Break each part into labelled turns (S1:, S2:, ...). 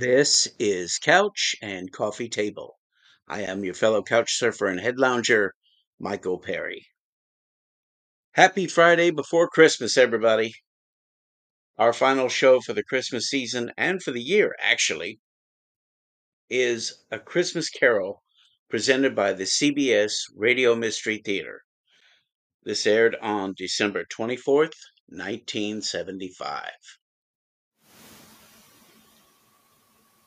S1: This is Couch and Coffee Table. I am your fellow couch surfer and head lounger, Michael Perry. Happy Friday before Christmas, everybody. Our final show for the Christmas season and for the year, actually, is A Christmas Carol presented by the CBS Radio Mystery Theater. This aired on December 24th, 1975.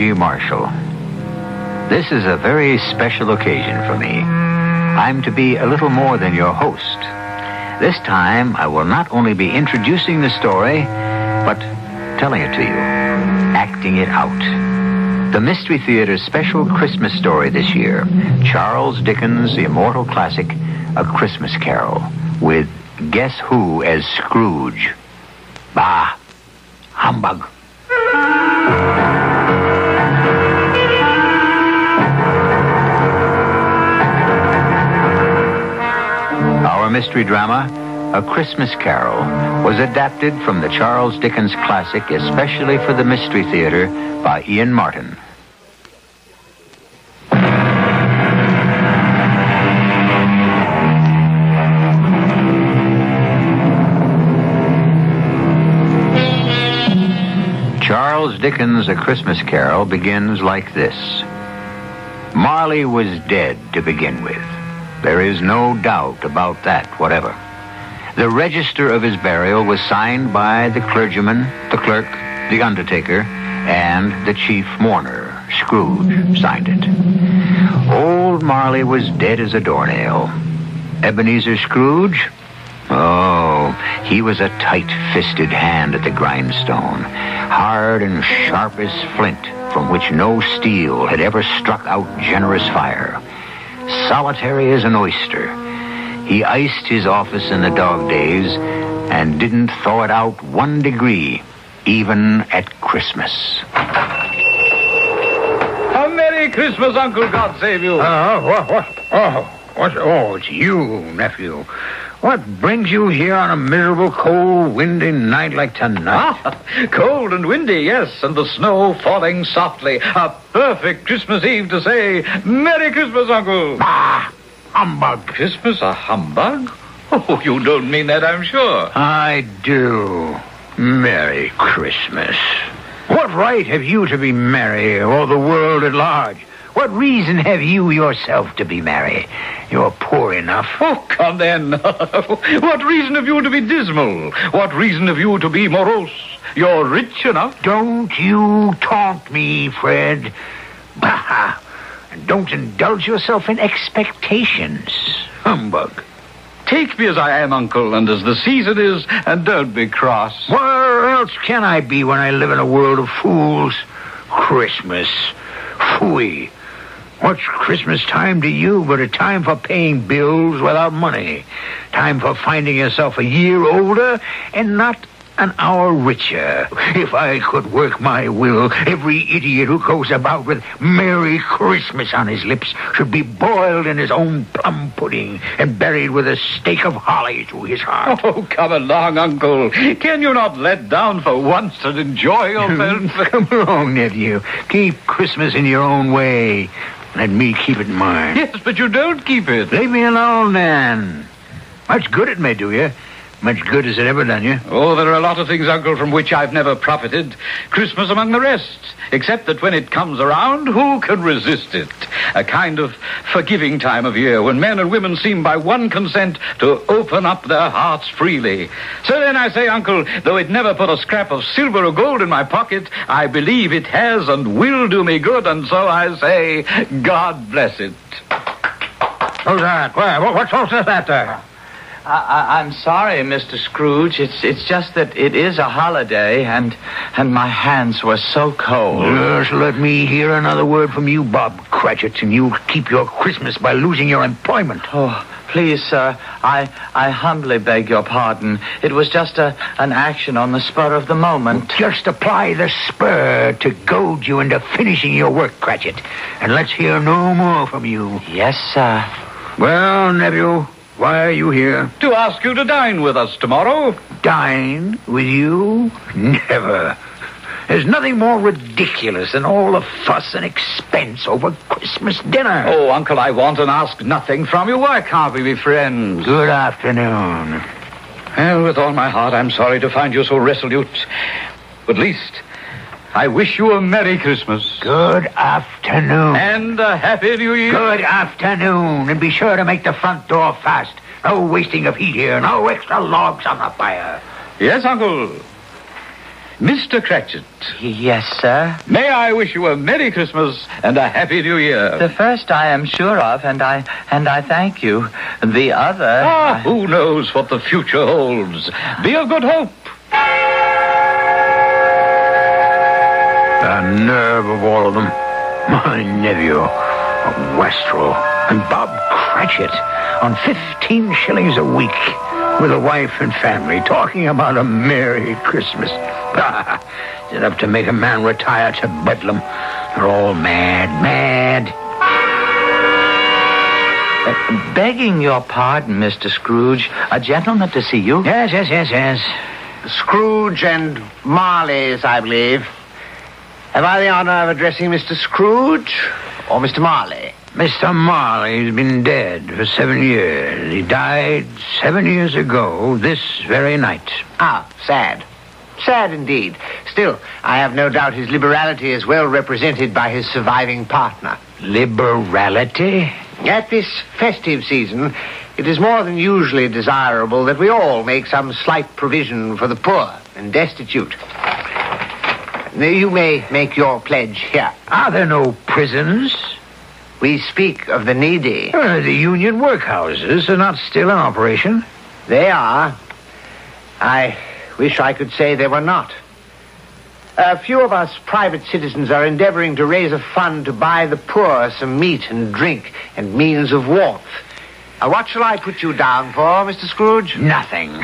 S2: I'm Marshall. This is a very special occasion for me. I'm to be a little more than your host. This time, I will not only be introducing the story, but telling it to you, acting it out. The Mystery Theater's special Christmas story this year Charles Dickens' immortal classic, A Christmas Carol, with Guess Who as Scrooge. Bah! Humbug! Mystery drama, A Christmas Carol, was adapted from the Charles Dickens classic especially for the Mystery Theater by Ian Martin. Charles Dickens' A Christmas Carol begins like this Marley was dead to begin with. There is no doubt about that whatever. The register of his burial was signed by the clergyman, the clerk, the undertaker, and the chief mourner. Scrooge signed it. Old Marley was dead as a doornail. Ebenezer Scrooge? Oh, he was a tight-fisted hand at the grindstone, hard and sharp as flint, from which no steel had ever struck out generous fire solitary as an oyster. He iced his office in the dog days and didn't thaw it out one degree, even at Christmas.
S3: A Merry Christmas, Uncle. God save you.
S4: Ah, oh, what, what? Oh, what? Oh, it's you, nephew. What brings you here on a miserable, cold, windy night like tonight?
S3: Ah, cold and windy, yes, and the snow falling softly. A perfect Christmas Eve to say Merry Christmas, Uncle.
S4: Ah, humbug.
S3: Christmas a humbug? Oh, you don't mean that, I'm sure.
S4: I do. Merry Christmas. What right have you to be merry, or the world at large? What reason have you yourself to be merry? You're poor enough.
S3: Oh, come then. what reason have you to be dismal? What reason have you to be morose? You're rich enough.
S4: Don't you taunt me, Fred. Bah! And don't indulge yourself in expectations. Humbug.
S3: Take me as I am, Uncle, and as the season is, and don't be cross.
S4: Where else can I be when I live in a world of fools? Christmas. Phooey. What's Christmas time to you but a time for paying bills without money? Time for finding yourself a year older and not an hour richer. If I could work my will, every idiot who goes about with Merry Christmas on his lips should be boiled in his own plum pudding and buried with a stake of holly through his heart.
S3: Oh, come along, Uncle. Can you not let down for once and enjoy yourself?
S4: Come along, nephew. Keep Christmas in your own way. Let me keep it in mine.
S3: yes, but you don't keep it.
S4: Leave me alone, then. Much good it may do you. Much good has it ever done you?
S3: Oh, there are a lot of things, Uncle, from which I've never profited. Christmas among the rest. Except that when it comes around, who can resist it? a kind of forgiving time of year when men and women seem by one consent to open up their hearts freely. So then I say, Uncle, though it never put a scrap of silver or gold in my pocket, I believe it has and will do me good, and so I say, God bless it.
S4: Who's that? Where? What, what's all that there?
S5: I, am sorry, Mr. Scrooge. It's it's just that it is a holiday, and and my hands were so cold.
S4: Just let me hear another word from you, Bob Cratchit, and you'll keep your Christmas by losing your employment.
S5: Oh, please, sir. I I humbly beg your pardon. It was just a an action on the spur of the moment.
S4: Just apply the spur to goad you into finishing your work, Cratchit, and let's hear no more from you.
S5: Yes, sir.
S4: Well, nephew. Why are you here?
S3: To ask you to dine with us tomorrow.
S4: Dine with you? Never. There's nothing more ridiculous than all the fuss and expense over Christmas dinner.
S3: Oh, Uncle, I want and ask nothing from you. Why can't we be friends?
S4: Good afternoon.
S3: Well, with all my heart, I'm sorry to find you so resolute. But at least I wish you a Merry Christmas.
S4: Good afternoon.
S3: And a Happy New Year.
S4: Good afternoon. And be sure to make the front door fast. No wasting of heat here. No extra logs on the fire.
S3: Yes, Uncle. Mr. Cratchit.
S5: Yes, sir.
S3: May I wish you a Merry Christmas and a Happy New Year?
S5: The first I am sure of, and I and I thank you. The other.
S3: Ah,
S5: I...
S3: who knows what the future holds? Be of good hope.
S4: The nerve of all of them. My nephew, a Wastrel, and Bob Cratchit on 15 shillings a week with a wife and family talking about a Merry Christmas. Is it up to make a man retire to Bedlam? They're all mad, mad.
S5: Uh, begging your pardon, Mr. Scrooge, a gentleman to see you.
S4: Yes, yes, yes, yes.
S6: Scrooge and Marley's, I believe. Have I the honor of addressing Mr. Scrooge or Mr. Marley?
S4: Mr. Marley's been dead for seven years. He died seven years ago this very night.
S6: Ah, sad. Sad indeed. Still, I have no doubt his liberality is well represented by his surviving partner.
S4: Liberality?
S6: At this festive season, it is more than usually desirable that we all make some slight provision for the poor and destitute. You may make your pledge here.
S4: Are there no prisons?
S6: We speak of the needy.
S4: Uh, the union workhouses are not still in operation.
S6: They are. I wish I could say they were not. A few of us private citizens are endeavoring to raise a fund to buy the poor some meat and drink and means of warmth. Uh, what shall I put you down for, Mr. Scrooge?
S4: Nothing.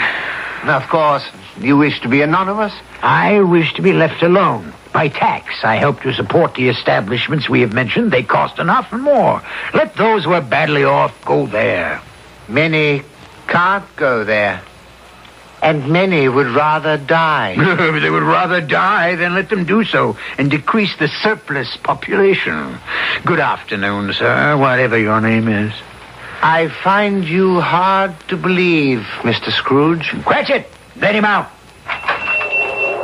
S6: Of course, you wish to be anonymous?
S4: I wish to be left alone. By tax, I help to support the establishments we have mentioned. They cost enough and more. Let those who are badly off go there.
S6: Many can't go there. And many would rather die.
S4: they would rather die than let them do so and decrease the surplus population. Good afternoon, sir, whatever your name is.
S6: I find you hard to believe, Mr. Scrooge.
S4: Cratchit, let him out.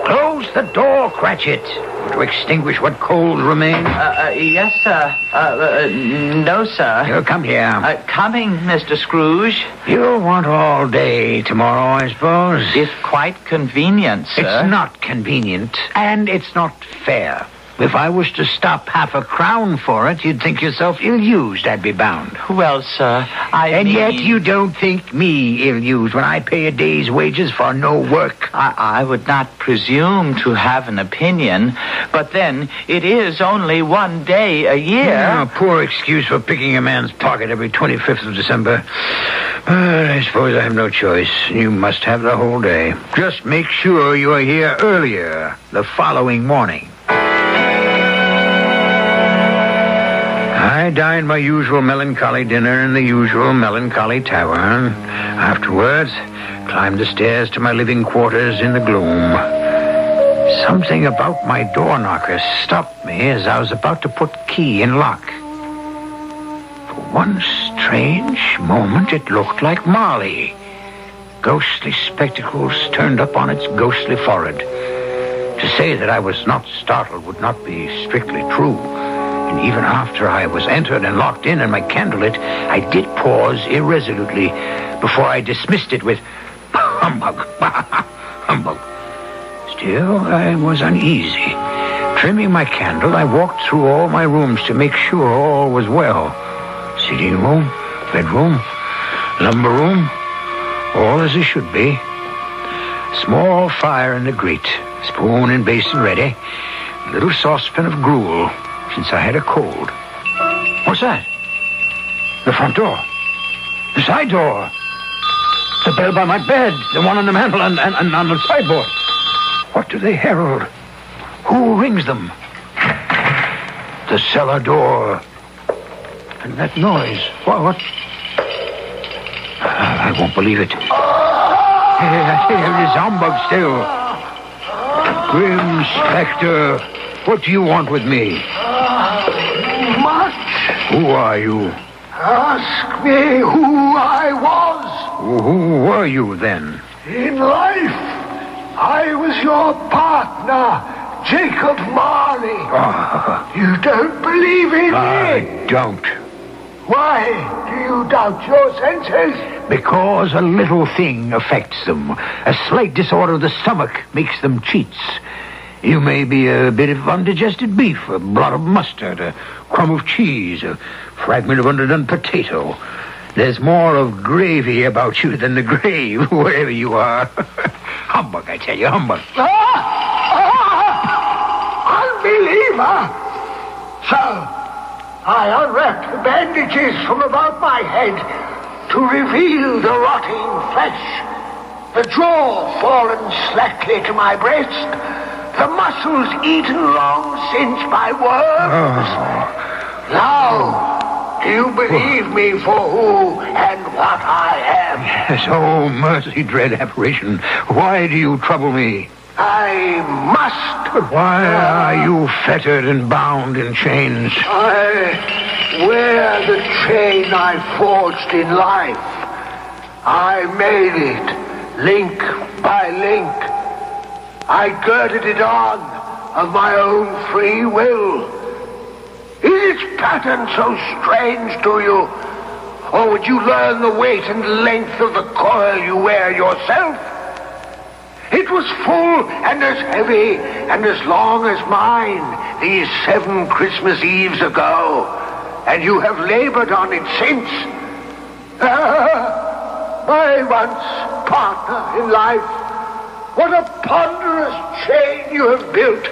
S4: Close the door, Cratchit, to extinguish what coals remain.
S5: Uh, uh, yes, sir. Uh, uh no, sir.
S4: You come here.
S5: Uh, coming, Mr. Scrooge.
S4: You'll want all day tomorrow, I suppose.
S5: If quite convenient, sir.
S4: It's not convenient, and it's not fair. If I was to stop half a crown for it, you'd think yourself ill-used, I'd be bound.
S5: Well, sir, I
S4: And
S5: mean...
S4: yet you don't think me ill-used when I pay a day's wages for no work.
S5: I, I would not presume to have an opinion, but then it is only one day a year.
S4: Yeah, a poor excuse for picking a man's pocket every 25th of December. But I suppose I have no choice. You must have the whole day. Just make sure you are here earlier the following morning. I dined my usual melancholy dinner in the usual melancholy tavern. Afterwards, climbed the stairs to my living quarters in the gloom. Something about my door knocker stopped me as I was about to put key in lock. For one strange moment, it looked like Marley. Ghostly spectacles turned up on its ghostly forehead. To say that I was not startled would not be strictly true. And even after I was entered and locked in and my candle lit, I did pause irresolutely before I dismissed it with humbug, humbug. Still, I was uneasy. Trimming my candle, I walked through all my rooms to make sure all was well. Sitting room, bedroom, lumber room, all as it should be. Small fire in the grate, spoon and basin ready, little saucepan of gruel, since I had a cold. What's that? The front door. The side door. The bell by my bed. The one on the mantel and, and, and on the sideboard. What do they herald? Who rings them? The cellar door. And that noise. What? what? I won't believe it. Here, is humbug still. Grim Spectre, what do you want with me?
S7: Much.
S4: Who are you?
S7: Ask me who I was.
S4: Who were you then?
S7: In life, I was your partner, Jacob Marley.
S4: Ah,
S7: You don't believe in
S4: I
S7: me?
S4: don't.
S7: Why do you doubt your senses?
S4: Because a little thing affects them. A slight disorder of the stomach makes them cheats. You may be a bit of undigested beef, a blot of mustard, a crumb of cheese, a fragment of underdone potato. There's more of gravy about you than the grave, wherever you are. humbug, I tell you, humbug.
S7: Ah! Ah! Unbeliever! So, I unwrapped the bandages from about my head to reveal the rotting flesh, the jaw fallen slackly to my breast, the muscles eaten long since by worms. Oh. Now, do you believe me for who and what I am?
S4: Yes, oh, mercy, dread apparition. Why do you trouble me?
S7: I must.
S4: Why are you fettered and bound in chains?
S7: I wear the chain I forged in life. I made it, link by link. I girded it on of my own free will. Is its pattern so strange to you? Or would you learn the weight and length of the coil you wear yourself? It was full and as heavy and as long as mine these seven Christmas Eves ago, and you have labored on it since. Ah, my once partner in life, what a ponderous chain you have built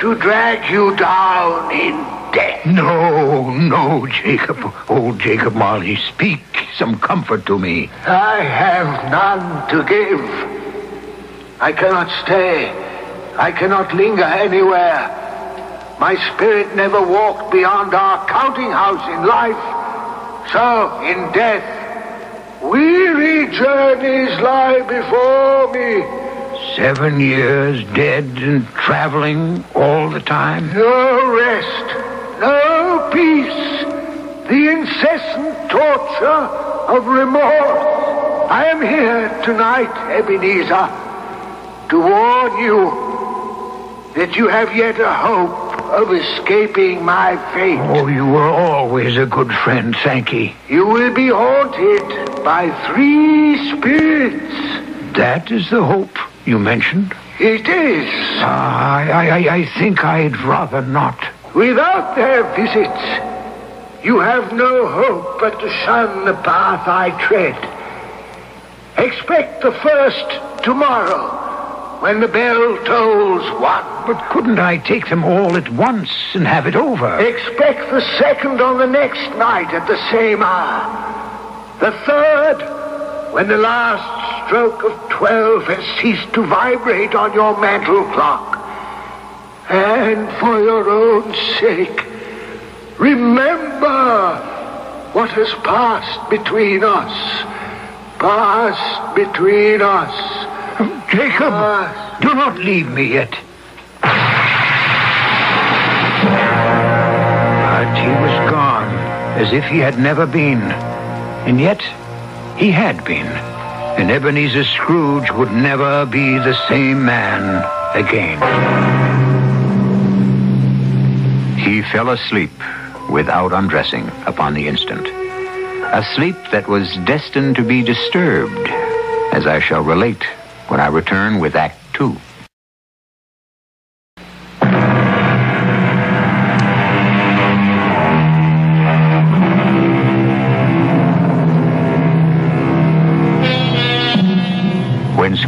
S7: to drag you down in death.
S4: No, no, Jacob. Old Jacob Marley, speak some comfort to me.
S7: I have none to give. I cannot stay. I cannot linger anywhere. My spirit never walked beyond our counting house in life. So, in death, weary journeys lie before me.
S4: Seven years dead and traveling all the time?
S7: No rest, no peace, the incessant torture of remorse. I am here tonight, Ebenezer, to warn you that you have yet a hope of escaping my fate.
S4: Oh, you were always a good friend, ye.
S7: You will be haunted by three spirits.
S4: That is the hope you mentioned?
S7: It is.
S4: Ah, I, I, I think I'd rather not.
S7: Without their visits, you have no hope but to shun the path I tread. Expect the first tomorrow, when the bell tolls one.
S4: But couldn't I take them all at once and have it over?
S7: Expect the second on the next night at the same hour. The third, when the last stroke of twelve has ceased to vibrate on your mantel clock. And for your own sake, remember what has passed between us. Passed between us.
S4: Jacob,
S7: Passed.
S4: do not leave me yet. But he was gone, as if he had never been. And yet, he had been. And Ebenezer Scrooge would never be the same man again.
S2: He fell asleep without undressing upon the instant. A sleep that was destined to be disturbed, as I shall relate when I return with Act Two.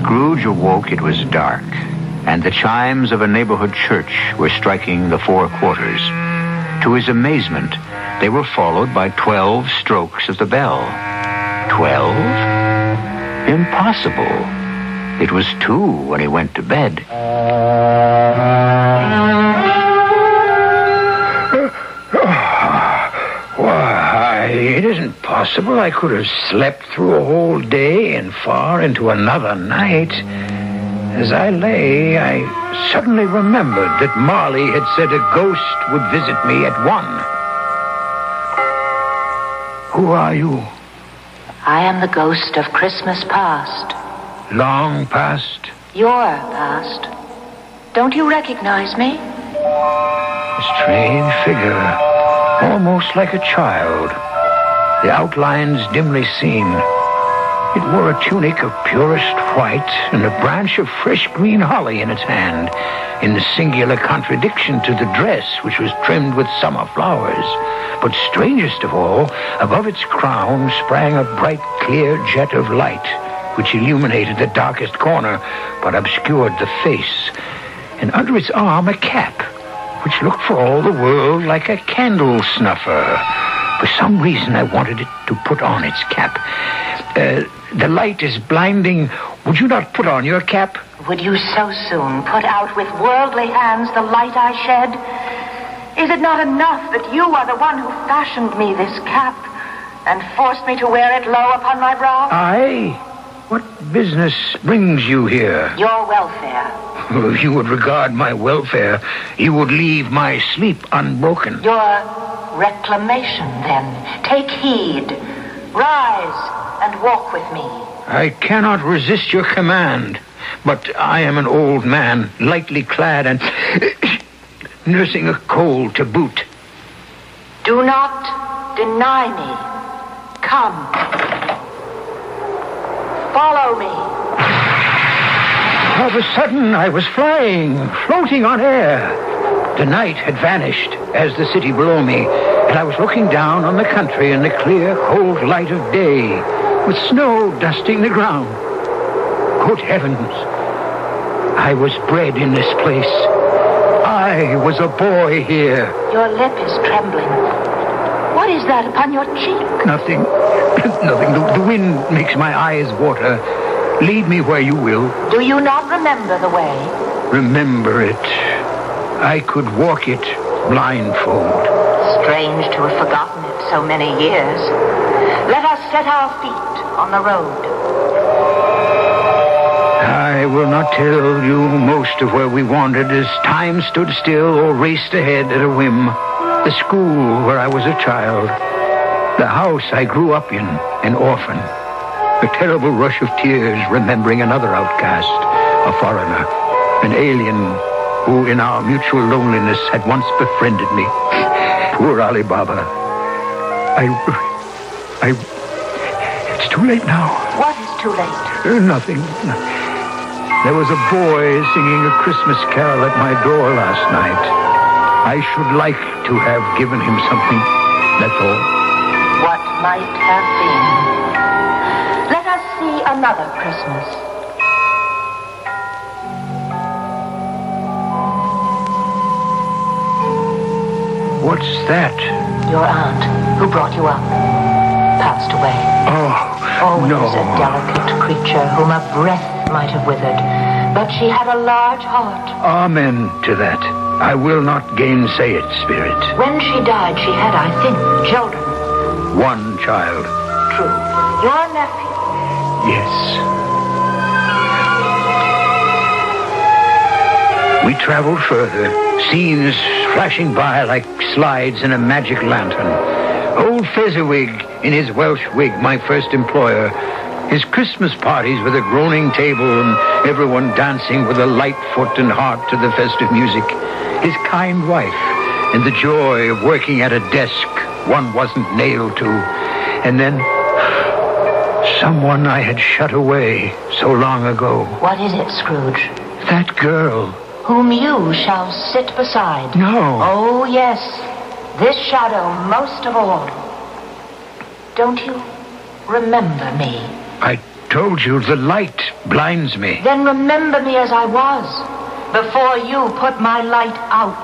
S2: Scrooge awoke, it was dark, and the chimes of a neighborhood church were striking the four quarters. To his amazement, they were followed by twelve strokes of the bell. Twelve? Impossible. It was two when he went to bed.
S4: It isn't possible I could have slept through a whole day and far into another night. As I lay, I suddenly remembered that Marley had said a ghost would visit me at one. Who are you?
S8: I am the ghost of Christmas past.
S4: Long past?
S8: Your past. Don't you recognize me?
S4: A strange figure, almost like a child. The outlines dimly seen. It wore a tunic of purest white and a branch of fresh green holly in its hand, in singular contradiction to the dress, which was trimmed with summer flowers. But strangest of all, above its crown sprang a bright, clear jet of light, which illuminated the darkest corner, but obscured the face. And under its arm, a cap, which looked for all the world like a candle snuffer. For some reason, I wanted it to put on its cap. Uh, the light is blinding. Would you not put on your cap?
S8: Would you so soon put out with worldly hands the light I shed? Is it not enough that you are the one who fashioned me this cap and forced me to wear it low upon my brow?
S4: I? What business brings you here?
S8: Your welfare.
S4: Oh, if you would regard my welfare, you would leave my sleep unbroken.
S8: Your reclamation, then. Take heed. Rise and walk with me.
S4: I cannot resist your command, but I am an old man, lightly clad and nursing a cold to boot.
S8: Do not deny me. Come. Follow me.
S4: All of a sudden, I was flying, floating on air. The night had vanished as the city below me, and I was looking down on the country in the clear, cold light of day, with snow dusting the ground. Good heavens! I was bred in this place. I was a boy here.
S8: Your lip is trembling. What is that upon your cheek?
S4: Nothing. Nothing. The, the wind makes my eyes water. Lead me where you will.
S8: Do you not remember the way?
S4: Remember it. I could walk it blindfold.
S8: Strange to have forgotten it so many years. Let us set our feet on the road.
S4: I will not tell you most of where we wandered as time stood still or raced ahead at a whim. The school where I was a child. The house I grew up in, an orphan. A terrible rush of tears remembering another outcast, a foreigner, an alien who in our mutual loneliness had once befriended me. Poor Ali Baba. I... I... It's too late now.
S8: What is too late?
S4: Uh, nothing. There was a boy singing a Christmas carol at my door last night. I should like to have given him something, that's all.
S8: Might have been. Let us see another Christmas.
S4: What's that?
S8: Your aunt, who brought you up, passed away.
S4: Oh,
S8: Always
S4: no.
S8: a delicate creature whom a breath might have withered. But she had a large heart.
S4: Amen to that. I will not gainsay it, Spirit.
S8: When she died, she had, I think, children.
S4: One child.
S8: True. Your nephew.
S4: Yes. We traveled further, scenes flashing by like slides in a magic lantern. Old Fezziwig in his Welsh wig, my first employer. His Christmas parties with a groaning table and everyone dancing with a light foot and heart to the festive music. His kind wife, and the joy of working at a desk one wasn't nailed to. And then someone I had shut away so long ago.
S9: What is it, Scrooge?
S4: That girl.
S9: Whom you shall sit beside.
S4: No.
S9: Oh, yes. This shadow most of all. Don't you remember me?
S4: I told you the light blinds me.
S9: Then remember me as I was before you put my light out.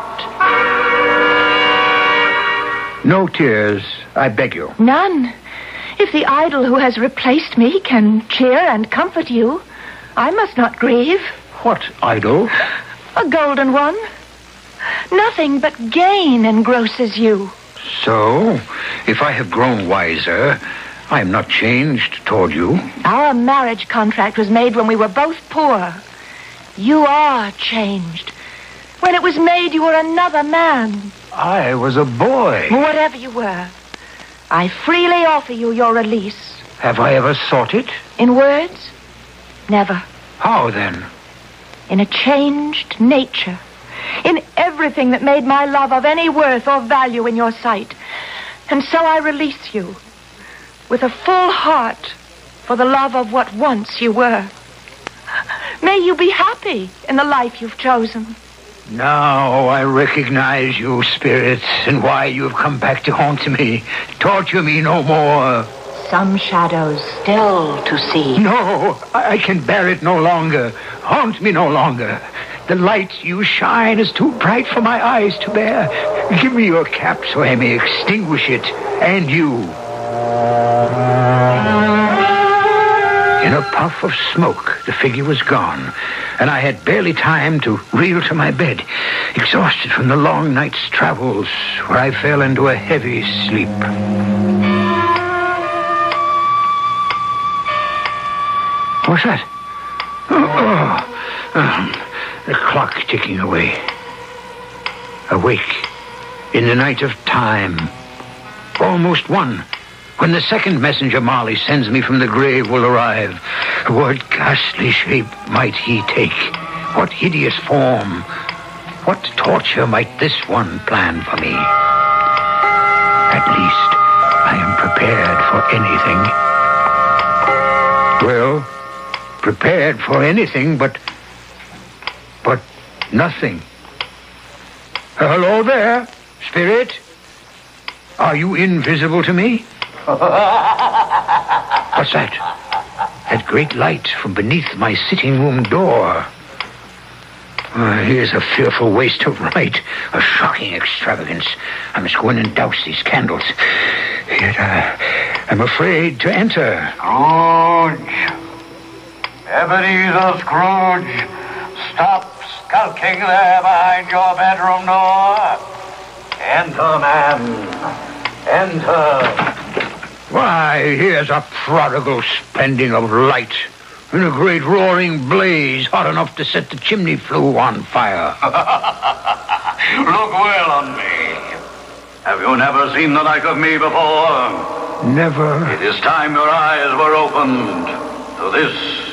S4: No tears, I beg you.
S8: None. If the idol who has replaced me can cheer and comfort you, I must not grieve.
S4: What idol?
S8: A golden one. Nothing but gain engrosses you.
S4: So, if I have grown wiser, I am not changed toward you.
S8: Our marriage contract was made when we were both poor. You are changed. When it was made, you were another man.
S4: I was a boy.
S8: Whatever you were, I freely offer you your release.
S4: Have I ever sought it?
S8: In words? Never.
S4: How then?
S8: In a changed nature. In everything that made my love of any worth or value in your sight. And so I release you with a full heart for the love of what once you were. May you be happy in the life you've chosen.
S4: Now I recognize you, spirits, and why you have come back to haunt me. Torture me no more.
S9: Some shadows still to see.
S4: No, I I can bear it no longer. Haunt me no longer. The light you shine is too bright for my eyes to bear. Give me your cap so I may extinguish it, and you. In a puff of smoke, the figure was gone, and I had barely time to reel to my bed, exhausted from the long night's travels, where I fell into a heavy sleep. What's that? Oh, oh, um, the clock ticking away. Awake in the night of time. Almost one. When the second messenger Marley sends me from the grave will arrive, what ghastly shape might he take? What hideous form? What torture might this one plan for me? At least I am prepared for anything. Well, prepared for anything but. but nothing. Hello there, spirit. Are you invisible to me? What's that? That great light from beneath my sitting room door. Uh, here's a fearful waste of light, a shocking extravagance. I must go in and douse these candles. Yet uh, I'm afraid to enter.
S3: Scrooge. Ebenezer Scrooge. Stop skulking there behind your bedroom door. Enter, man. Enter.
S4: Why, here's a prodigal spending of light. In a great roaring blaze, hot enough to set the chimney flue on fire.
S3: Look well on me. Have you never seen the like of me before?
S4: Never.
S3: It is time your eyes were opened to this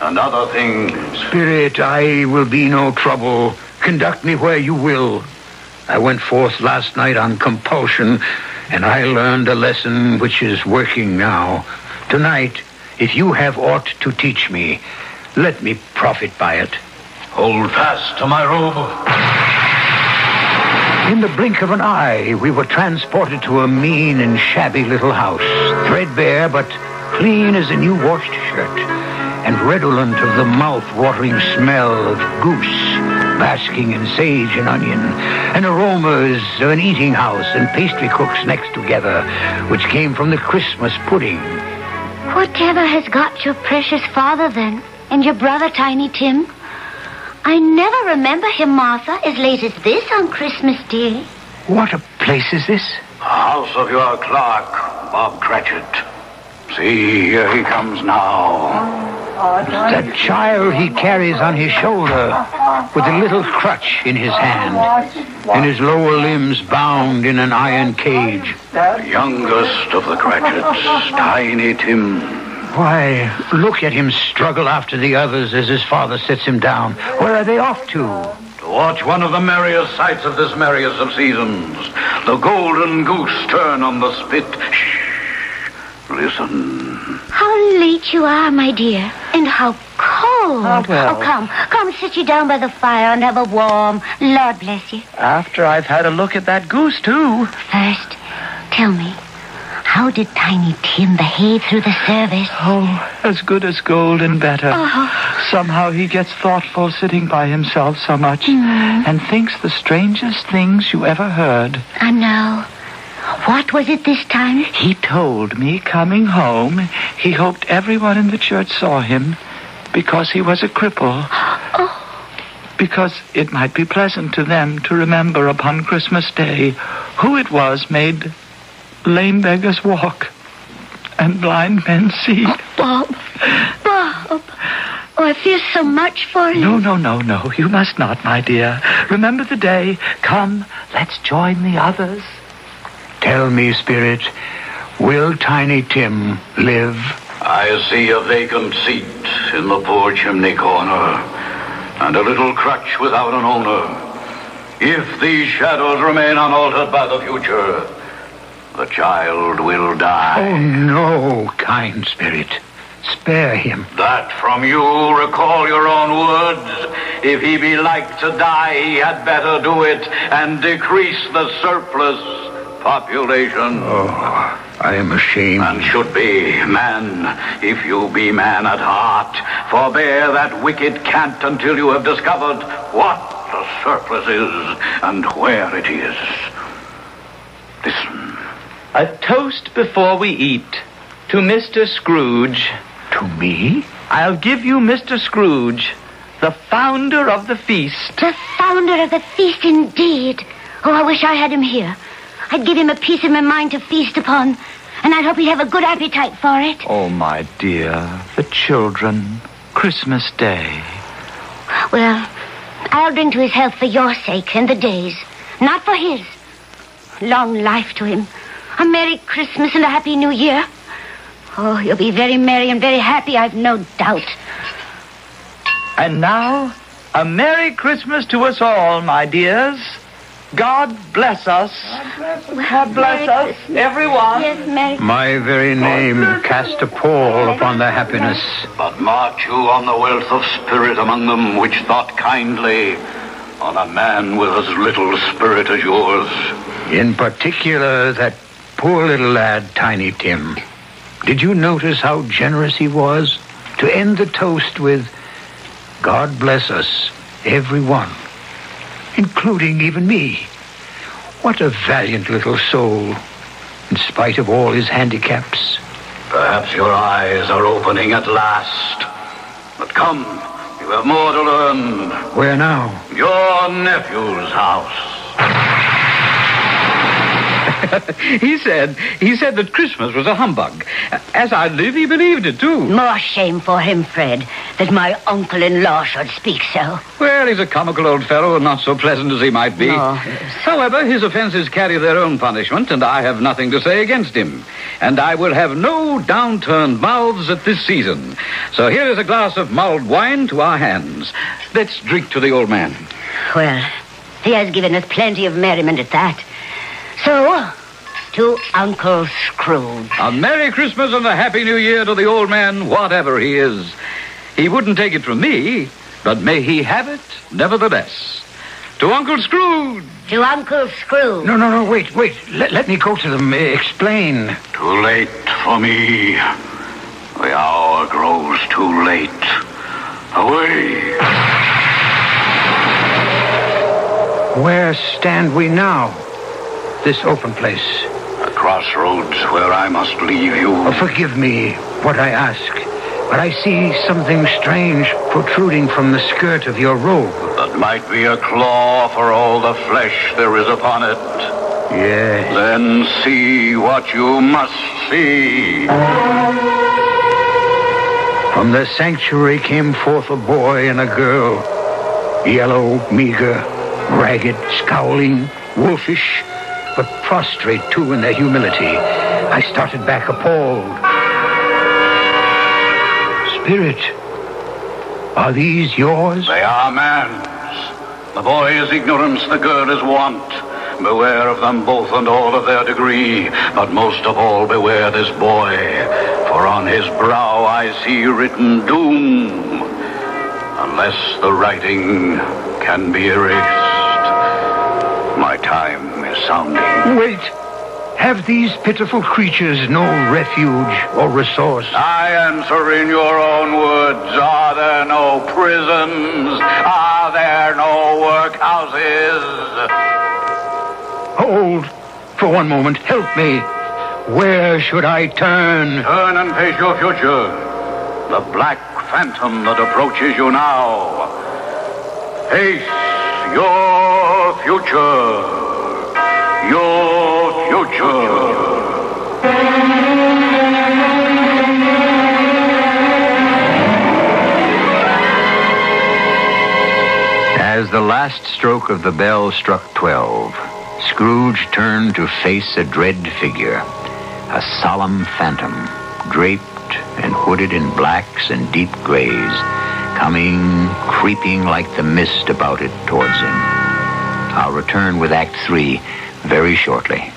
S3: and other things.
S4: Spirit, I will be no trouble. Conduct me where you will. I went forth last night on compulsion, and I learned a lesson which is working now. Tonight, if you have aught to teach me, let me profit by it.
S3: Hold fast to my robe.
S4: In the blink of an eye, we were transported to a mean and shabby little house, threadbare but clean as a new washed shirt, and redolent of the mouth-watering smell of goose, basking in sage and onion, and aromas of an eating house and pastry cooks next together, which came from the Christmas pudding.
S10: Whatever has got your precious father then, and your brother Tiny Tim? I never remember him, Martha, as late as this on Christmas Day.
S4: What a place is this?
S3: House of your clerk, Bob Cratchit. See, here he comes now.
S4: That child he carries on his shoulder with a little crutch in his hand, and his lower limbs bound in an iron cage.
S3: The youngest of the Cratchits, Tiny Tim.
S4: Why, look at him struggle after the others as his father sets him down. Where are they off to?
S3: To Watch one of the merriest sights of this merriest of seasons. The golden goose turn on the spit. Shh. Listen.
S10: How late you are, my dear. And how cold.
S5: Ah, well.
S10: Oh, come. Come sit you down by the fire and have a warm. Lord bless you.
S5: After I've had a look at that goose, too.
S10: First, tell me, how did Tiny Tim behave through the service?
S5: Oh, as good as gold and better.
S10: Oh.
S5: Somehow he gets thoughtful sitting by himself so much and thinks the strangest things you ever heard.
S10: I know. What was it this time?
S5: He told me coming home he hoped everyone in the church saw him because he was a cripple. Oh. Because it might be pleasant to them to remember upon Christmas Day who it was made lame beggars walk and blind men see.
S10: Oh, Bob. Bob. Oh, I feel so much for him.
S5: No, no, no, no. You must not, my dear. Remember the day. Come, let's join the others.
S4: Tell me, Spirit, will Tiny Tim live?
S3: I see a vacant seat in the poor chimney corner, and a little crutch without an owner. If these shadows remain unaltered by the future, the child will die.
S4: Oh, no, kind Spirit. Spare him.
S3: That from you recall your own words. If he be like to die, he had better do it and decrease the surplus population.
S4: Oh, I am ashamed.
S3: And should be man, if you be man at heart, forbear that wicked cant until you have discovered what the surplus is and where it is. Listen.
S5: A toast before we eat to Mr. Scrooge.
S4: To me?
S5: I'll give you Mr. Scrooge, the founder of the feast.
S10: The founder of the feast, indeed. Oh, I wish I had him here. I'd give him a piece of my mind to feast upon, and I'd hope he'd have a good appetite for it.
S5: Oh, my dear, the children. Christmas Day.
S10: Well, I'll drink to his health for your sake and the day's, not for his. Long life to him. A Merry Christmas and a Happy New Year. Oh, you'll be very merry and very happy, I've no doubt.
S5: And now, a Merry Christmas to us all, my dears. God bless us. God bless us, everyone.
S10: Yes,
S4: My very name cast a pall upon their happiness.
S3: But mark you on the wealth of spirit among them, which thought kindly on a man with as little spirit as yours.
S4: In particular, that poor little lad, Tiny Tim. Did you notice how generous he was to end the toast with, God bless us, every one, including even me? What a valiant little soul, in spite of all his handicaps.
S3: Perhaps your eyes are opening at last. But come, you have more to learn.
S4: Where now?
S3: Your nephew's house.
S5: he said, he said that Christmas was a humbug. As I live, he believed it too.
S10: More shame for him, Fred, that my uncle-in-law should speak so.
S3: Well, he's a comical old fellow and not so pleasant as he might be.
S10: No.
S3: However, his offenses carry their own punishment, and I have nothing to say against him. And I will have no downturned mouths at this season. So here is a glass of mulled wine to our hands. Let's drink to the old man.
S10: Well, he has given us plenty of merriment at that. So, to Uncle Scrooge.
S3: A Merry Christmas and a Happy New Year to the old man, whatever he is. He wouldn't take it from me, but may he have it nevertheless. To Uncle Scrooge.
S10: To Uncle Scrooge.
S4: No, no, no, wait, wait. Let, let me go to them. Uh, explain.
S3: Too late for me. The hour grows too late. Away.
S4: Where stand we now? This open place.
S3: A crossroads where I must leave you.
S4: Oh, forgive me what I ask, but I see something strange protruding from the skirt of your robe.
S3: That might be a claw for all the flesh there is upon it.
S4: Yes.
S3: Then see what you must see.
S4: From the sanctuary came forth a boy and a girl. Yellow, meager, ragged, scowling, wolfish, but prostrate too in their humility. I started back appalled. Spirit, are these yours?
S3: They are man's. The boy is ignorance, the girl is want. Beware of them both and all of their degree, but most of all beware this boy, for on his brow I see written doom, unless the writing can be erased. My time sounding.
S4: Wait. Have these pitiful creatures no refuge or resource?
S3: I answer in your own words. Are there no prisons? Are there no workhouses?
S4: Hold for one moment. Help me. Where should I turn?
S3: Turn and face your future. The black phantom that approaches you now. Face your future. Your future.
S11: As the last stroke of the bell struck twelve, Scrooge turned to face a dread figure, a solemn phantom, draped and hooded in blacks and deep grays, coming creeping like the mist about it towards him. I'll return with Act Three very shortly.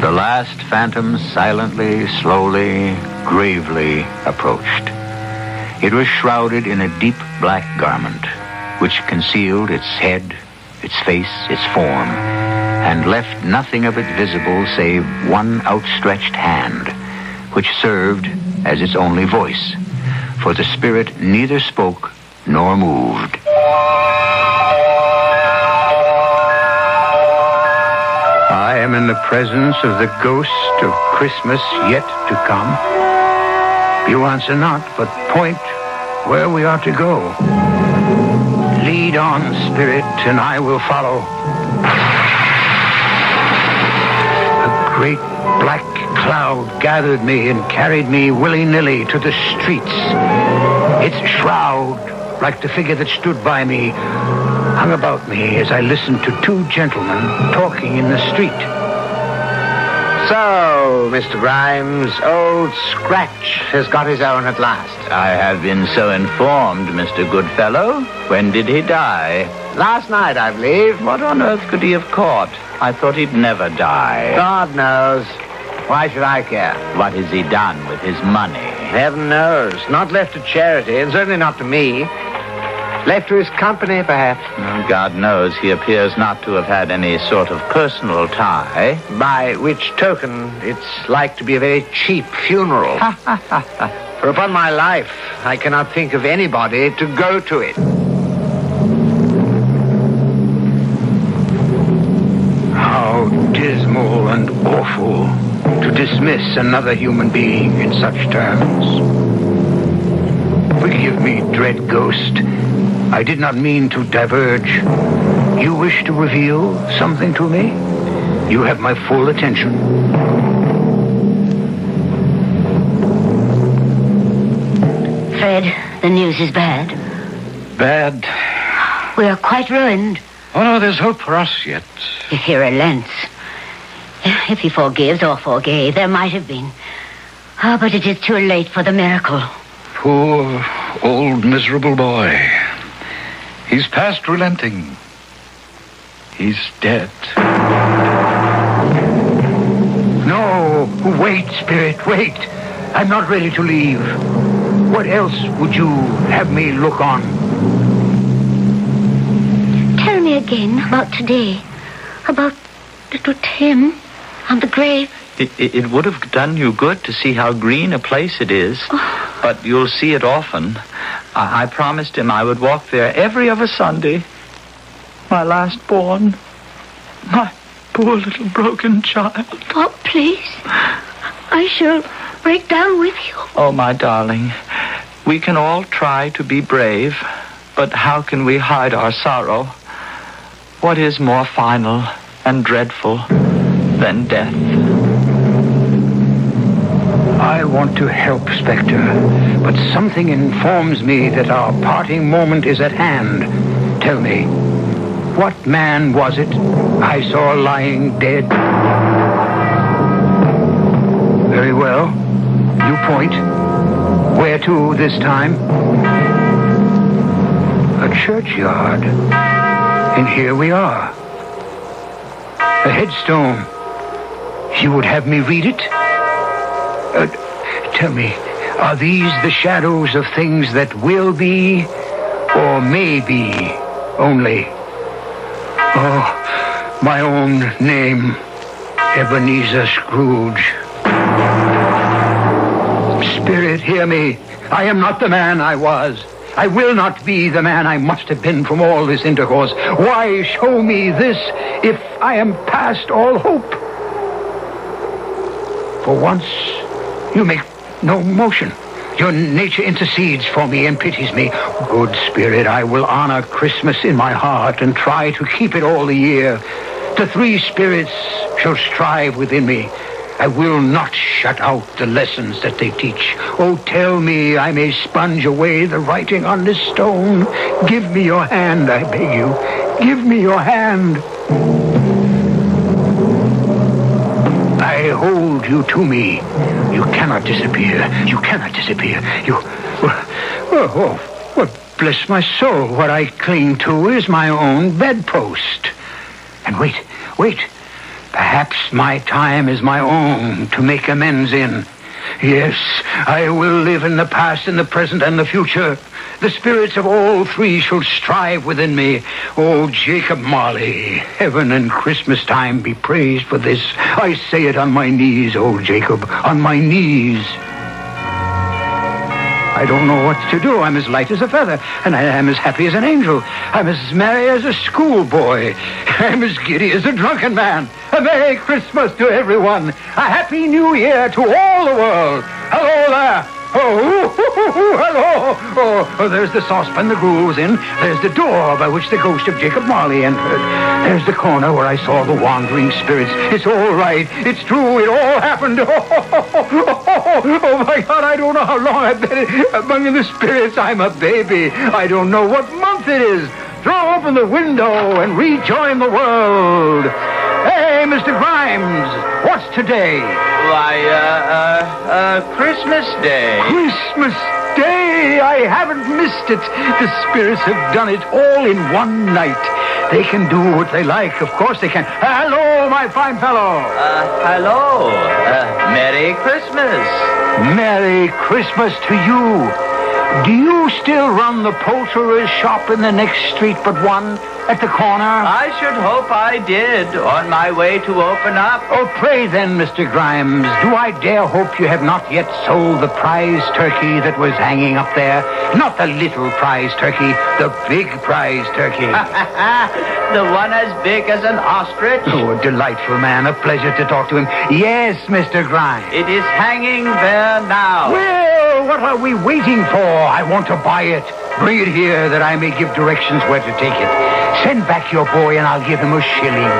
S11: The last phantom silently, slowly, gravely approached. It was shrouded in a deep black garment, which concealed its head, its face, its form, and left nothing of it visible save one outstretched hand, which served as its only voice, for the spirit neither spoke nor moved.
S4: I am in the presence of the ghost of Christmas yet to come. You answer not, but point where we are to go. Lead on, spirit, and I will follow. A great black cloud gathered me and carried me willy-nilly to the streets. Its shroud, like the figure that stood by me, hung about me as I listened to two gentlemen talking in the street.
S6: So, Mr. Grimes, old Scratch has got his own at last.
S5: I have been so informed, Mr. Goodfellow. When did he die?
S6: Last night, I believe.
S5: What on earth could he have caught? I thought he'd never die.
S6: God knows. Why should I care?
S5: What has he done with his money?
S6: Heaven knows. Not left to charity, and certainly not to me. Left to his company, perhaps.
S5: God knows he appears not to have had any sort of personal tie.
S6: By which token, it's like to be a very cheap funeral. For upon my life, I cannot think of anybody to go to it.
S4: How dismal and awful to dismiss another human being in such terms. Forgive me, dread ghost. I did not mean to diverge. You wish to reveal something to me? You have my full attention.
S10: Fred, the news is bad.
S12: Bad.
S10: We are quite ruined.
S12: Oh, no, there's hope for us yet.
S10: If he relents. If he forgives or forgave, there might have been. Ah, but it is too late for the miracle.
S12: Poor, old, miserable boy. He's past relenting. He's dead.
S4: No, wait, Spirit, wait. I'm not ready to leave. What else would you have me look on?
S10: Tell me again about today. About little Tim on the grave.
S5: It, it, it would have done you good to see how green a place it is. Oh. But you'll see it often. I, I promised him I would walk there every other Sunday. My last born. My poor little broken child.
S10: Oh, please. I shall break down with you.
S5: Oh, my darling. We can all try to be brave, but how can we hide our sorrow? What is more final and dreadful than death?
S4: I want to help, Spectre, but something informs me that our parting moment is at hand. Tell me, what man was it I saw lying dead? Very well. You point. Where to this time? A churchyard. And here we are. A headstone. You would have me read it? Uh, tell me, are these the shadows of things that will be or may be only? Oh, my own name, Ebenezer Scrooge. Spirit, hear me. I am not the man I was. I will not be the man I must have been from all this intercourse. Why show me this if I am past all hope? For once, you make no motion. Your nature intercedes for me and pities me. Good Spirit, I will honor Christmas in my heart and try to keep it all the year. The three spirits shall strive within me. I will not shut out the lessons that they teach. Oh, tell me I may sponge away the writing on this stone. Give me your hand, I beg you. Give me your hand. You to me. You cannot disappear. You cannot disappear. You. Oh, oh, well, bless my soul. What I cling to is my own bedpost. And wait, wait. Perhaps my time is my own to make amends in. Yes, I will live in the past, in the present, and the future. The spirits of all three shall strive within me. Oh, Jacob Marley, heaven and Christmas time be praised for this. I say it on my knees, oh Jacob, on my knees. I don't know what to do. I'm as light as a feather, and I am as happy as an angel. I'm as merry as a schoolboy. I'm as giddy as a drunken man. A Merry Christmas to everyone. A Happy New Year to all the world. Hello there. Oh, hello. Oh, oh, there's the saucepan the gruel was in. There's the door by which the ghost of Jacob Marley entered. There's the corner where I saw the wandering spirits. It's all right. It's true. It all happened. Oh, Oh, oh my God, I don't know how long I've been among the spirits. I'm a baby. I don't know what month it is. Throw open the window and rejoin the world. Hey, Mr. Grimes, what's today?
S13: Why, uh, uh, uh, Christmas Day.
S4: Christmas Day! I haven't missed it. The spirits have done it all in one night. They can do what they like. Of course they can. Hello, my fine fellow.
S13: Uh, hello. Uh, Merry Christmas.
S4: Merry Christmas to you. Do you still run the poulterer's shop in the next street but one? At the corner?
S13: I should hope I did, on my way to open up.
S4: Oh, pray then, Mr. Grimes, do I dare hope you have not yet sold the prize turkey that was hanging up there? Not the little prize turkey, the big prize turkey.
S13: the one as big as an ostrich?
S4: Oh, a delightful man. A pleasure to talk to him. Yes, Mr. Grimes.
S13: It is hanging there now.
S4: Well, what are we waiting for? I want to buy it. Bring it here that I may give directions where to take it. Send back your boy and I'll give him a shilling.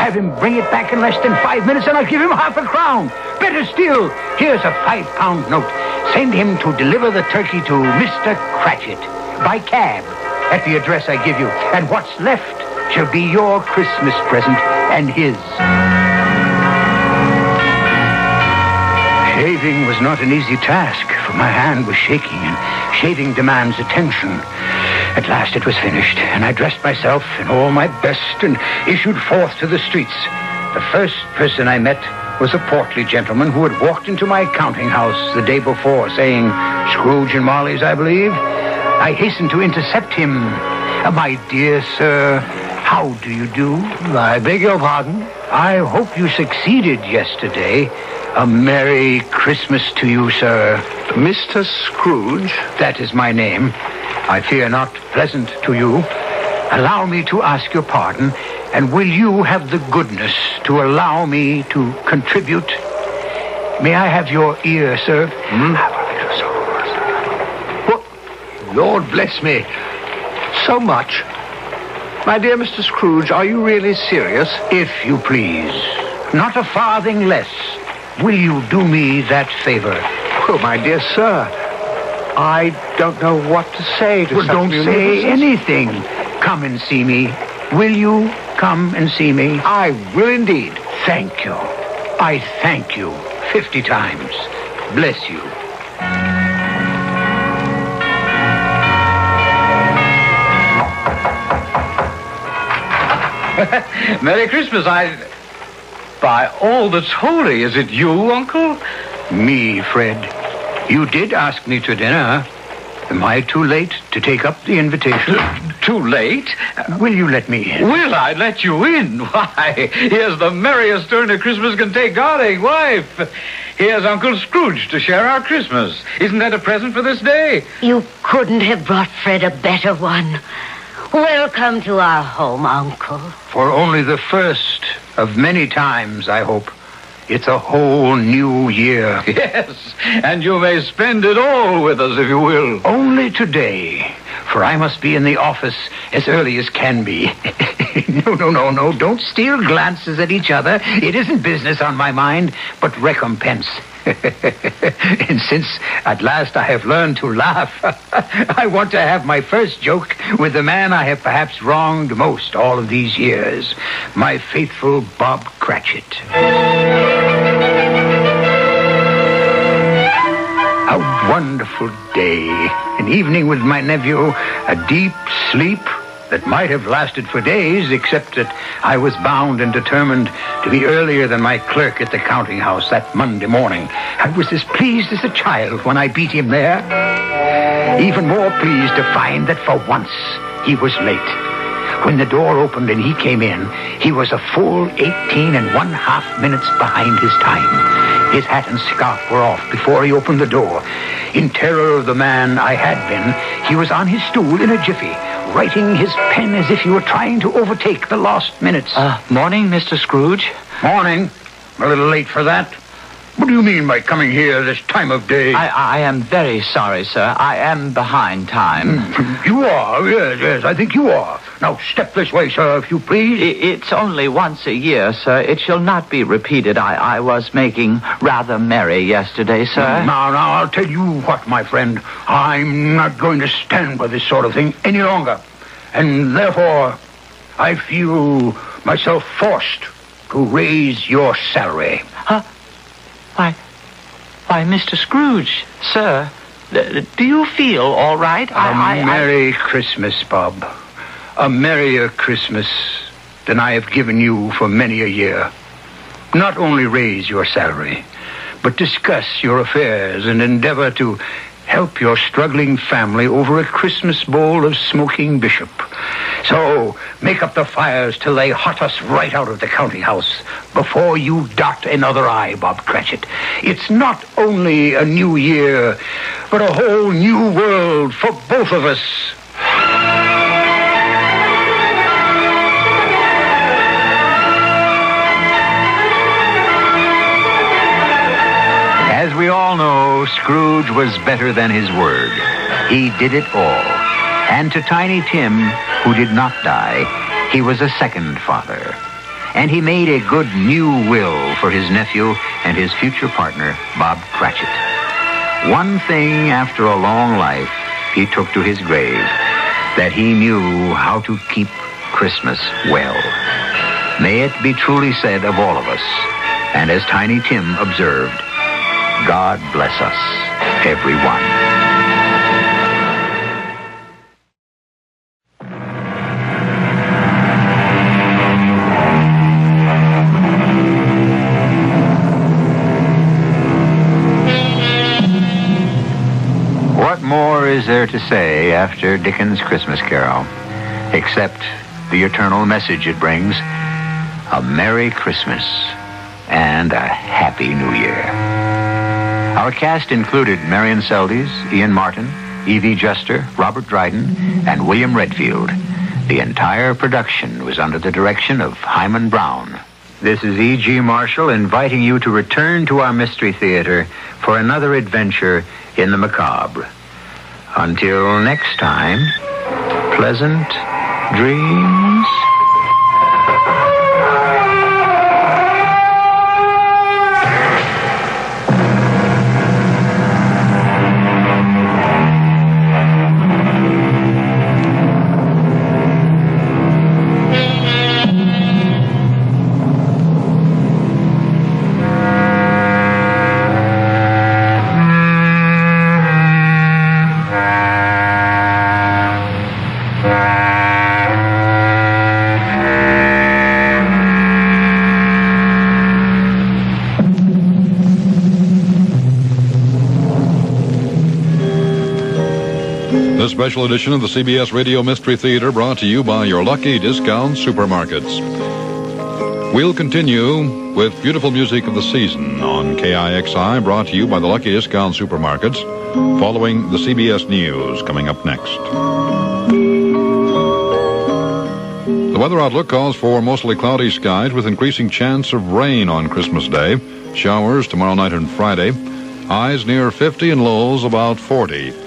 S4: Have him bring it back in less than five minutes and I'll give him half a crown. Better still, here's a five pound note. Send him to deliver the turkey to Mr. Cratchit by cab at the address I give you. And what's left shall be your Christmas present and his. Shaving was not an easy task, for my hand was shaking, and shaving demands attention. At last it was finished, and I dressed myself in all my best and issued forth to the streets. The first person I met was a portly gentleman who had walked into my counting house the day before, saying, Scrooge and Marley's, I believe. I hastened to intercept him. My dear sir, how do you do? I beg your pardon? I hope you succeeded yesterday. A Merry Christmas to you, sir. Mr. Scrooge? That is my name. I fear not pleasant to you. Allow me to ask your pardon, and will you have the goodness to allow me to contribute? May I have your ear, sir?
S7: Hmm? What? Lord bless me. So much. My dear Mr. Scrooge, are you really serious?
S4: If you please. Not a farthing less. Will you do me that favor?
S7: Oh, my dear sir, I don't know what to say to
S4: well, don't say anything. Come and see me. Will you come and see me?
S7: I will indeed.
S4: Thank you. I thank you fifty times. Bless you.
S3: Merry Christmas. I. By all that's holy, is it you, Uncle?
S4: Me, Fred. You did ask me to dinner. Am I too late to take up the invitation?
S3: Too late?
S4: Will you let me in?
S3: Will I let you in? Why, here's the merriest turn a Christmas can take, darling wife. Here's Uncle Scrooge to share our Christmas. Isn't that a present for this day?
S10: You couldn't have brought Fred a better one. Welcome to our home, Uncle.
S4: For only the first of many times, I hope. It's a whole new year.
S3: Yes, and you may spend it all with us if you will.
S4: Only today, for I must be in the office as early as can be. no, no, no, no. Don't steal glances at each other. It isn't business on my mind, but recompense. and since at last I have learned to laugh, I want to have my first joke with the man I have perhaps wronged most all of these years, my faithful Bob Cratchit. A wonderful day. An evening with my nephew, a deep sleep that might have lasted for days, except that I was bound and determined to be earlier than my clerk at the counting house that Monday morning. I was as pleased as a child when I beat him there. Even more pleased to find that for once he was late. When the door opened and he came in, he was a full 18 and one half minutes behind his time. His hat and scarf were off before he opened the door. In terror of the man I had been, he was on his stool in a jiffy, writing his pen as if he were trying to overtake the lost minutes.
S5: Uh, morning, Mr. Scrooge.
S4: Morning. A little late for that. What do you mean by coming here this time of day?
S5: I, I am very sorry, sir. I am behind time.
S4: You are, yes, yes, I think you are. Now step this way, sir, if you please.
S5: It's only once a year, sir. It shall not be repeated. I, I was making rather merry yesterday, sir.
S4: Now, now, I'll tell you what, my friend. I'm not going to stand by this sort of thing any longer. And therefore, I feel myself forced to raise your salary.
S5: Huh? Why, why, Mr. Scrooge, sir, do you feel all right?
S4: A Merry Christmas, Bob. A merrier Christmas than I have given you for many a year. Not only raise your salary, but discuss your affairs and endeavor to help your struggling family over a Christmas bowl of smoking bishop. So make up the fires till they hot us right out of the county house before you dot another I, Bob Cratchit. It's not only a new year, but a whole new world for both of us.
S2: We all know, Scrooge was better than his word. He did it all. And to Tiny Tim, who did not die, he was a second father. And he made a good new will for his nephew and his future partner, Bob Cratchit. One thing after a long life he took to his grave, that he knew how to keep Christmas well. May it be truly said of all of us, and as Tiny Tim observed, God bless us, everyone. What more is there to say after Dickens' Christmas Carol, except the eternal message it brings a Merry Christmas and a Happy New Year? Our cast included Marion Seldes, Ian Martin, Evie Juster, Robert Dryden, and William Redfield. The entire production was under the direction of Himan Brown. This is E.G. Marshall inviting you to return to our Mystery Theater for another adventure in the macabre. Until next time, pleasant dreams.
S14: Special edition of the CBS Radio Mystery Theater brought to you by your lucky discount supermarkets. We'll continue with beautiful music of the season on KIXI, brought to you by the Lucky Discount Supermarkets, following the CBS News coming up next. The weather outlook calls for mostly cloudy skies with increasing chance of rain on Christmas Day. Showers tomorrow night and Friday. Highs near 50 and lows about 40.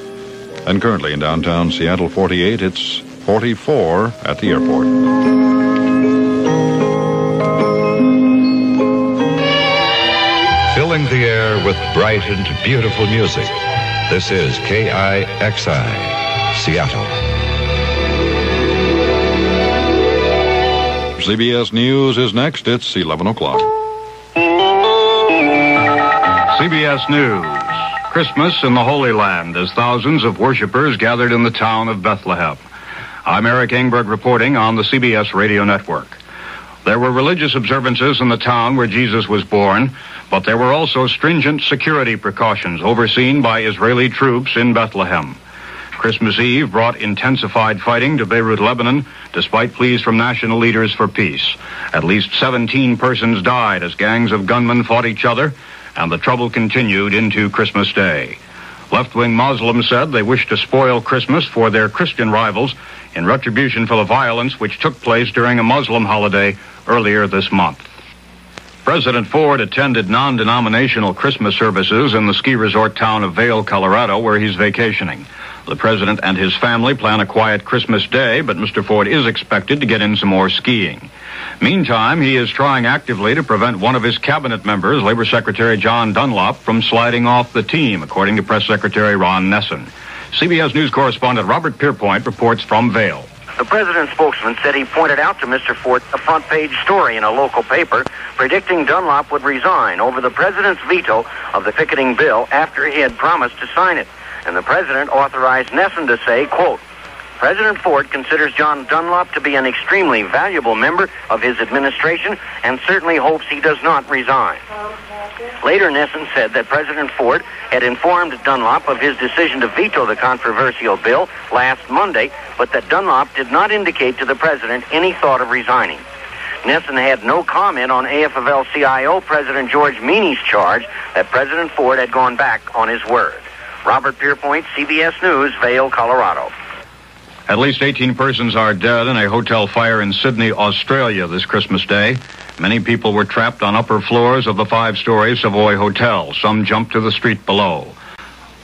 S14: And currently in downtown Seattle, 48. It's 44 at the airport.
S15: filling the air with bright and beautiful music. This is KIXI, Seattle.
S14: CBS News is next. It's 11 o'clock.
S16: CBS News. Christmas in the Holy Land as thousands of worshippers gathered in the town of Bethlehem. I'm Eric Engberg reporting on the CBS radio network. There were religious observances in the town where Jesus was born, but there were also stringent security precautions overseen by Israeli troops in Bethlehem. Christmas Eve brought intensified fighting to Beirut, Lebanon, despite pleas from national leaders for peace. At least 17 persons died as gangs of gunmen fought each other, and the trouble continued into Christmas Day. Left-wing Muslims said they wished to spoil Christmas for their Christian rivals in retribution for the violence which took place during a Muslim holiday earlier this month. President Ford attended non-denominational Christmas services in the ski resort town of Vail, Colorado, where he's vacationing. The president and his family plan a quiet Christmas day, but Mr. Ford is expected to get in some more skiing. Meantime, he is trying actively to prevent one of his cabinet members, Labor Secretary John Dunlop, from sliding off the team, according to Press Secretary Ron Nessen. CBS News correspondent Robert Pierpoint reports from Vail.
S17: The president's spokesman said he pointed out to Mr. Ford a front page story in a local paper predicting Dunlop would resign over the president's veto of the picketing bill after he had promised to sign it. And the president authorized Nessen to say, quote, President Ford considers John Dunlop to be an extremely valuable member of his administration and certainly hopes he does not resign. Later, Nessen said that President Ford had informed Dunlop of his decision to veto the controversial bill last Monday, but that Dunlop did not indicate to the president any thought of resigning. Nessen had no comment on AFL-CIO President George Meany's charge that President Ford had gone back on his word. Robert Pierpoint, CBS News, Vail, Colorado.
S16: At least 18 persons are dead in a hotel fire in Sydney, Australia this Christmas Day. Many people were trapped on upper floors of the five-story Savoy Hotel. Some jumped to the street below.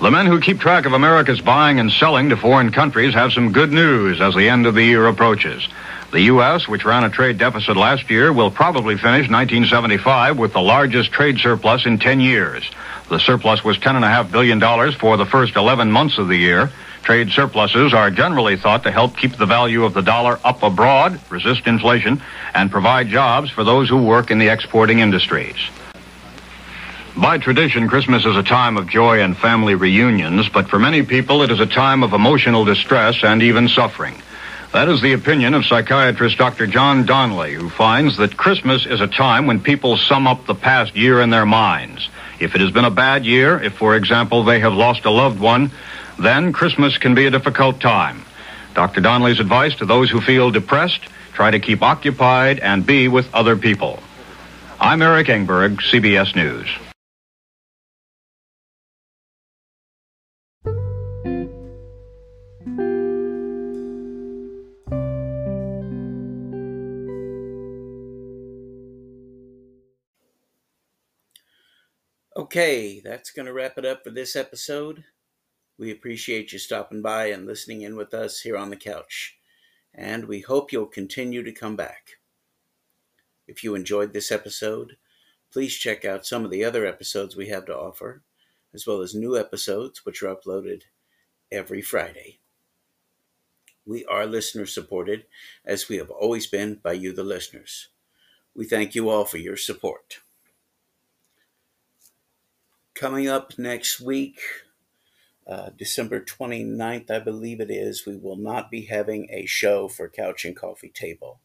S16: The men who keep track of America's buying and selling to foreign countries have some good news as the end of the year approaches. The U.S., which ran a trade deficit last year, will probably finish 1975 with the largest trade surplus in 10 years. The surplus was $10.5 billion for the first 11 months of the year. Trade surpluses are generally thought to help keep the value of the dollar up abroad, resist inflation, and provide jobs for those who work in the exporting industries. By tradition, Christmas is a time of joy and family reunions, but for many people it is a time of emotional distress and even suffering. That is the opinion of psychiatrist Dr. John Donnelly, who finds that Christmas is a time when people sum up the past year in their minds. If it has been a bad year, if, for example, they have lost a loved one, then Christmas can be a difficult time. Dr. Donnelly's advice to those who feel depressed, try to keep occupied and be with other people. I'm Eric Engberg, CBS News.
S1: Okay, that's going to wrap it up for this episode. We appreciate you stopping by and listening in with us here on the couch, and we hope you'll continue to come back. If you enjoyed this episode, please check out some of the other episodes we have to offer, as well as new episodes which are uploaded every Friday. We are listener supported, as we have always been by you, the listeners. We thank you all for your support. Coming up next week, uh, December 29th, I believe it is, we will not be having a show for Couch and Coffee Table.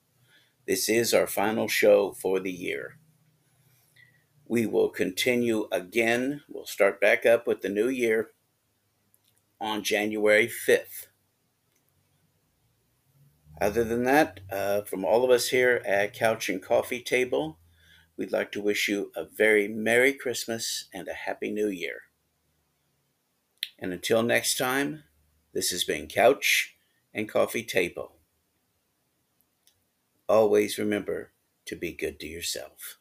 S1: This is our final show for the year. We will continue again. We'll start back up with the new year on January 5th. Other than that, uh, from all of us here at Couch and Coffee Table, we'd like to wish you a very Merry Christmas and a Happy New Year. And until next time, this has been Couch and Coffee Table. Always remember to be good to yourself.